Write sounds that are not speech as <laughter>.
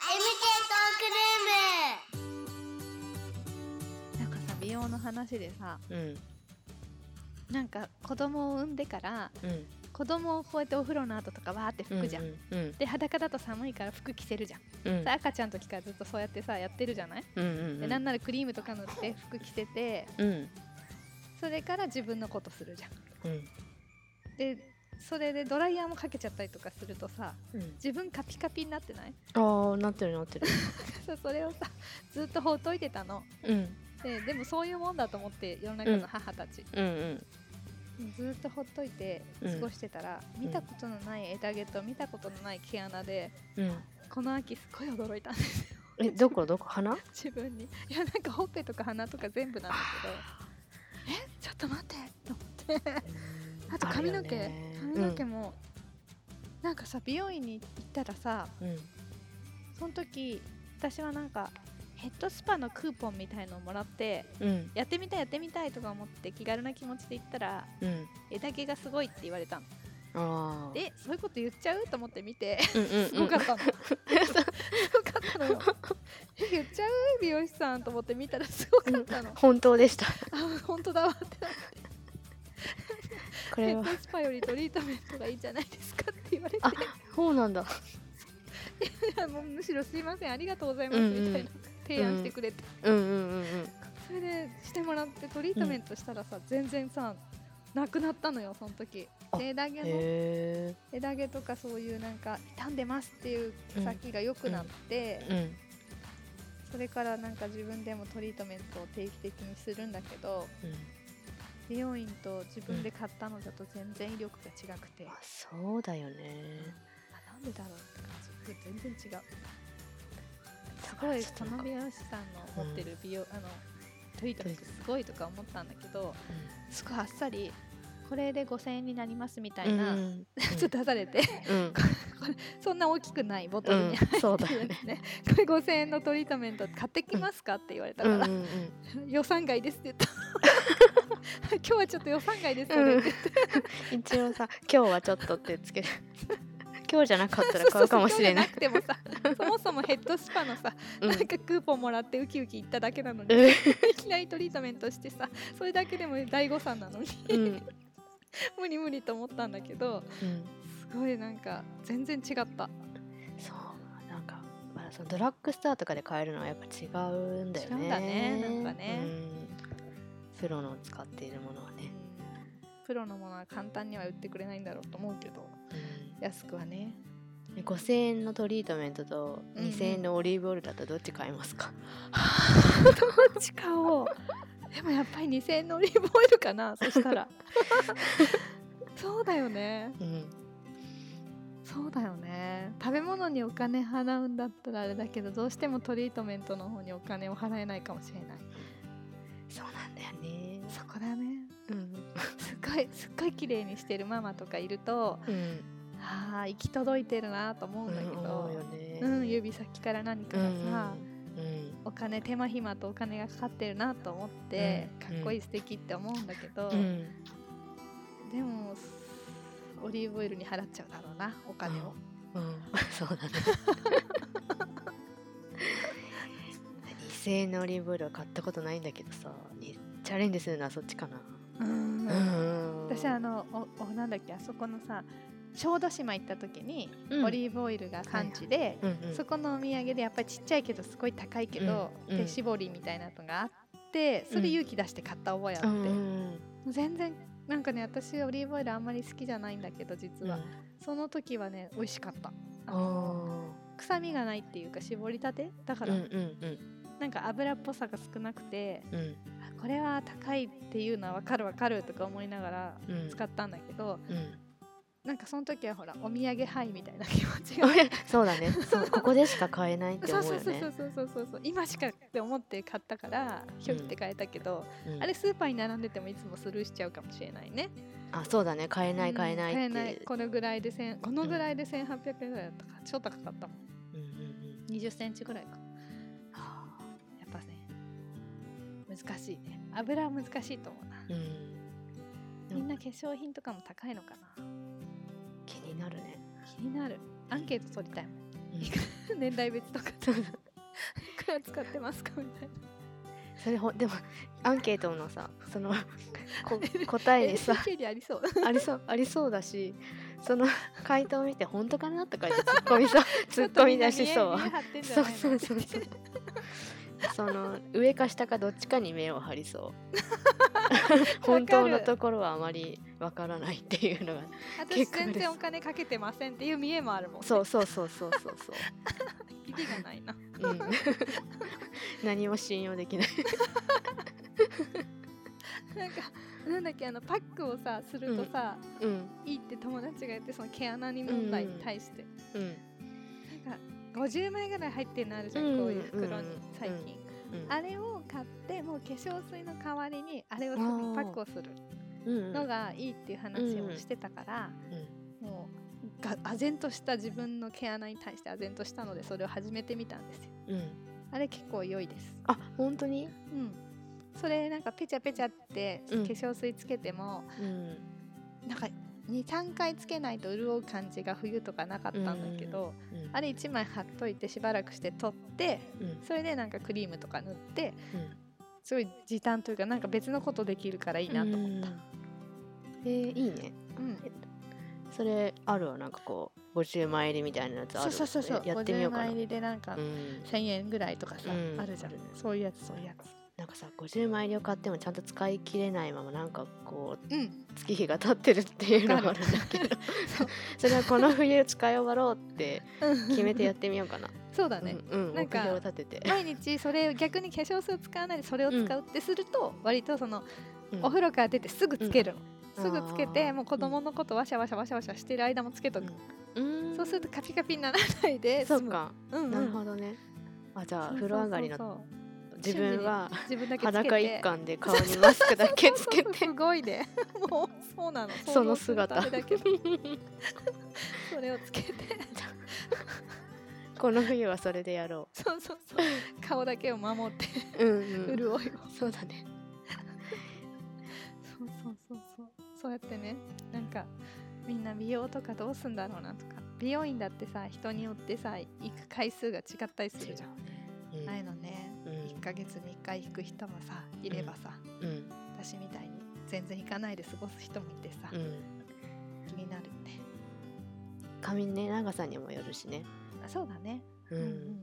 トークルーム。なんかさ美容の話でさうん。なんか子供を産んでからうん。子供をこうやってお風呂の後とかわーって拭くじゃん、うんうんで裸だと寒いから服着せるじゃん、うん。さ赤ちゃんの時からずっとそうやってさやってるじゃない、うんうん。でなんならクリームとか塗って服着せてうん。それから自分のことするじゃん。うん。でそれでドライヤーもかけちゃったりとかするとさうん。自分カピカピになってない？ああなってるなってる。<laughs> それをさずっとほっといてたの。うん。ででもそういうもんだと思って世の中の母たち、うんうん。ずっとほっといて過ごしてたら、見たことのない枝毛と見たことのない毛穴でうん。この秋すっごい驚いたんですよ。えどこ？どこ？鼻？<laughs> 自分に。いやなんかほっぺとか鼻とか全部なんだけど。え？ちょっと待ってと思って。あと髪の毛、髪の毛も、なんかさ美容院に行ったらさうん。その時私はなんかヘッドスパのクーポンみたいのをもらってうん。やってみたいやってみたいとか思って気軽な気持ちで行ったらうん。枝毛がすごいって言われたの。えそういうこと言っちゃうと思って見てうんうんうん。<laughs> すごかったの、すごかったの言っちゃう？美容師さんと思って見たらすごかったの、本当でした。あ本当だわってなってこれは。ヘッドスパよりトリートメントがいいんじゃないですかって言われて。あそうなんだ。いやもうむしろすいません。ありがとうございます。みたいな提案してくれて、それでしてもらってトリートメントしたらさ、全然さなくなったのよその時。枝毛のへ枝毛とかそういうなんか傷んでますっていううん。先が良くなって、それからなんか自分でもトリートメントを定期的にするんだけど美容院と自分で買ったのだと全然威力が違くて、あそうだよね。あなんでだろうって感じ。全然違う。すごいこの美容師さんの持ってる美容、あのトリートメントすごいとか思ったんだけどすごいあっさりこれで5000円になりますみたいな、うん <laughs> やつ出されて。うん。<laughs> そんな大きくないボトルにうん。入ってるそうだよやつね。これ5000円のトリートメント買ってきますかって言われたから、うんうんうん。<laughs> 予算外ですって言った <laughs> 今日はちょっと予算外ですそれって言って、<laughs> 一応さ今日はちょっとってつける。<laughs> 今日じゃなかったら買うかもしれない。そうそうそう今日じゃなくてもさそもそもヘッドスパのさ、うん。なんかクーポンもらってウキウキ行っただけなのに、うん。いきなりトリートメントしてさそれだけでも大誤算なのに。うん。無理無理と思ったんだけどうん。すごいなんか全然違った。そう。なんか、まあ、そのドラッグストアとかで買えるのはやっぱ違うんだよね。違うんだねなんかね。うんプロの使っているものはね、プロのものは簡単には売ってくれないんだろうと思うけど安くはね。で5000円のトリートメントとうんうん。2000円のオリーブオイルだったらどっち買いますか、<laughs> どっちかをでもやっぱり2000円のオリーブオイルかなそしたら。<laughs> そうだよね。うん。そうだよね。食べ物にお金払うんだったらあれだけどどうしてもトリートメントの方にお金を払えないかもしれないだよね。そこだね。うん。すっごいすっごい綺麗にしてるママとかいるとうん。ああ行き届いてるなと思うんだけ思うどよね。うん、指先から何かうんがさ、うん。お金手間暇とお金がかかってるなと思って、うんかっこいい素敵って思うんだけど、うん。でもオリーブオイルに払っちゃうだろうなお金を、うん、<laughs> そうだね。<laughs> 2000円のオリーブオイルは買ったことないんだけどさにチャレンジするのはそっちかな。うん。うん。私あのおおなんだっけあそこのさ小豆島行った時に、うん。オリーブオイルが産地で、そこのお土産でやっぱりちっちゃいけどすごい高いけど、うん手絞りみたいなのがあってそれ勇気出して買った覚えあって、うんうん。全然なんかね私オリーブオイルあんまり好きじゃないんだけど実は、その時はね美味しかった。あのあ臭みがないっていうか絞りたて？だから、ーうんうん。なんか油っぽさが少なくてこれは高いっていうのは分かる分かるとか思いながらうん。使ったんだけど、うん。なんかその時はほらお土産はいみたいな気持ちが。<laughs> そうだね。<laughs> そう。ここでしか買えないってそう思うよね。そうそうそうそうそうそう。今しかって思って買ったからひょいって買えたけど、うん。あれスーパーに並んでてもいつもスルーしちゃうかもしれないね。あそうだね。買えない買えないって。買えない。このぐらいで1000このぐらいで1800円ぐらいだったから超高かったもん。うんうんうん。2 0センチぐらいか難しいね。油は難しいと思うな。あうん。みんな化粧品とかも高いのかな。気になるね。気になる。アンケート取りたいもん。うん。<laughs> 年代別とかいくら使ってますかみたいな。それほでもアンケートのさその <laughs> こ答えにさありそう。ありそうありそうだしその回答を見て本当かなとか言ってツッコミそうツッコミ出 <laughs> しそう。そうそうそうそうその上か下かどっちかに目を張りそう。<laughs> 本当のところはあまりわからないっていうのが私全然お金かけてませんっていう見えもあるもん、ね、そうそうそうそうそうそ意味がないな。う、うん、<laughs> 何も信用できない。なんかなんだっけあのパックをさするとさ、うん。いいって友達が言ってその毛穴に問題に対して、うん。なんか50枚ぐらい入ってるのあるじゃん、うんこういう袋にうん最近、うんあれを買ってもう化粧水の代わりにあれをパックをするうん。のがいいっていう話をしてたから、もうが唖然とした自分の毛穴に対して唖然としたのでそれを始めてみたんですよ。うん。あれ結構良いです。あ本当に？うん。それなんかペチャペチャって化うん。粧水つけても、うん。なんか23回つけないと潤う感じが冬とかなかったんだけど、うんあれ1枚貼っといてしばらくして取ってうん。それでなんかクリームとか塗ってうん。すごい時短というかなんか別のことできるからいいなと思った、うん。えー、いいね。うん。それあるわなんかこう50枚入りみたいなやつある？そうそうそうそう。えやってみようか50な枚入りでなんかうん。1000円ぐらいとかさ、うん。あるじゃん。そういうやつそういうやつなんかさ50枚入りを買ってもちゃんと使い切れないままなんかこううん。月日が経ってるっていうのがあるんだけど。<laughs> それはこの冬使い終わろうって決めてやってみようかな。そうだね、うん、うん、目なんか標を立てて、毎日それを逆に化粧水を使わないでそれを使うってすると、割とそのうん。お風呂から出てすぐつける。の、うん。すぐつけてもう子供のことわしゃわしゃわしゃわしゃしてる間もつけとく、うん。そうするとカピカピにならないでそうか、うんうん。なるほどね。あじゃあ風呂上がりの自分は自分だけつけて。裸一貫で顔にマスクだけつけて。すごいね。<laughs> もうそうなの。その姿。それをつけて。この冬はそれでやろそうそうそう。顔だけを守って。ううんうん。潤いを。そうだね。そうそうそうそう。そうやってねなんかみんな美容とかどうすんだろうなとか。美容院だってさ人によってさ行く回数が違ったりするじゃん、うん。ないのね。うん1ヶ月に1回行く人もさいればさ、うん。私みたいに全然行かないで過ごす人もいてさ、うん。気になるね。髪ね長さにもよるしね。あそうだね。うん、うん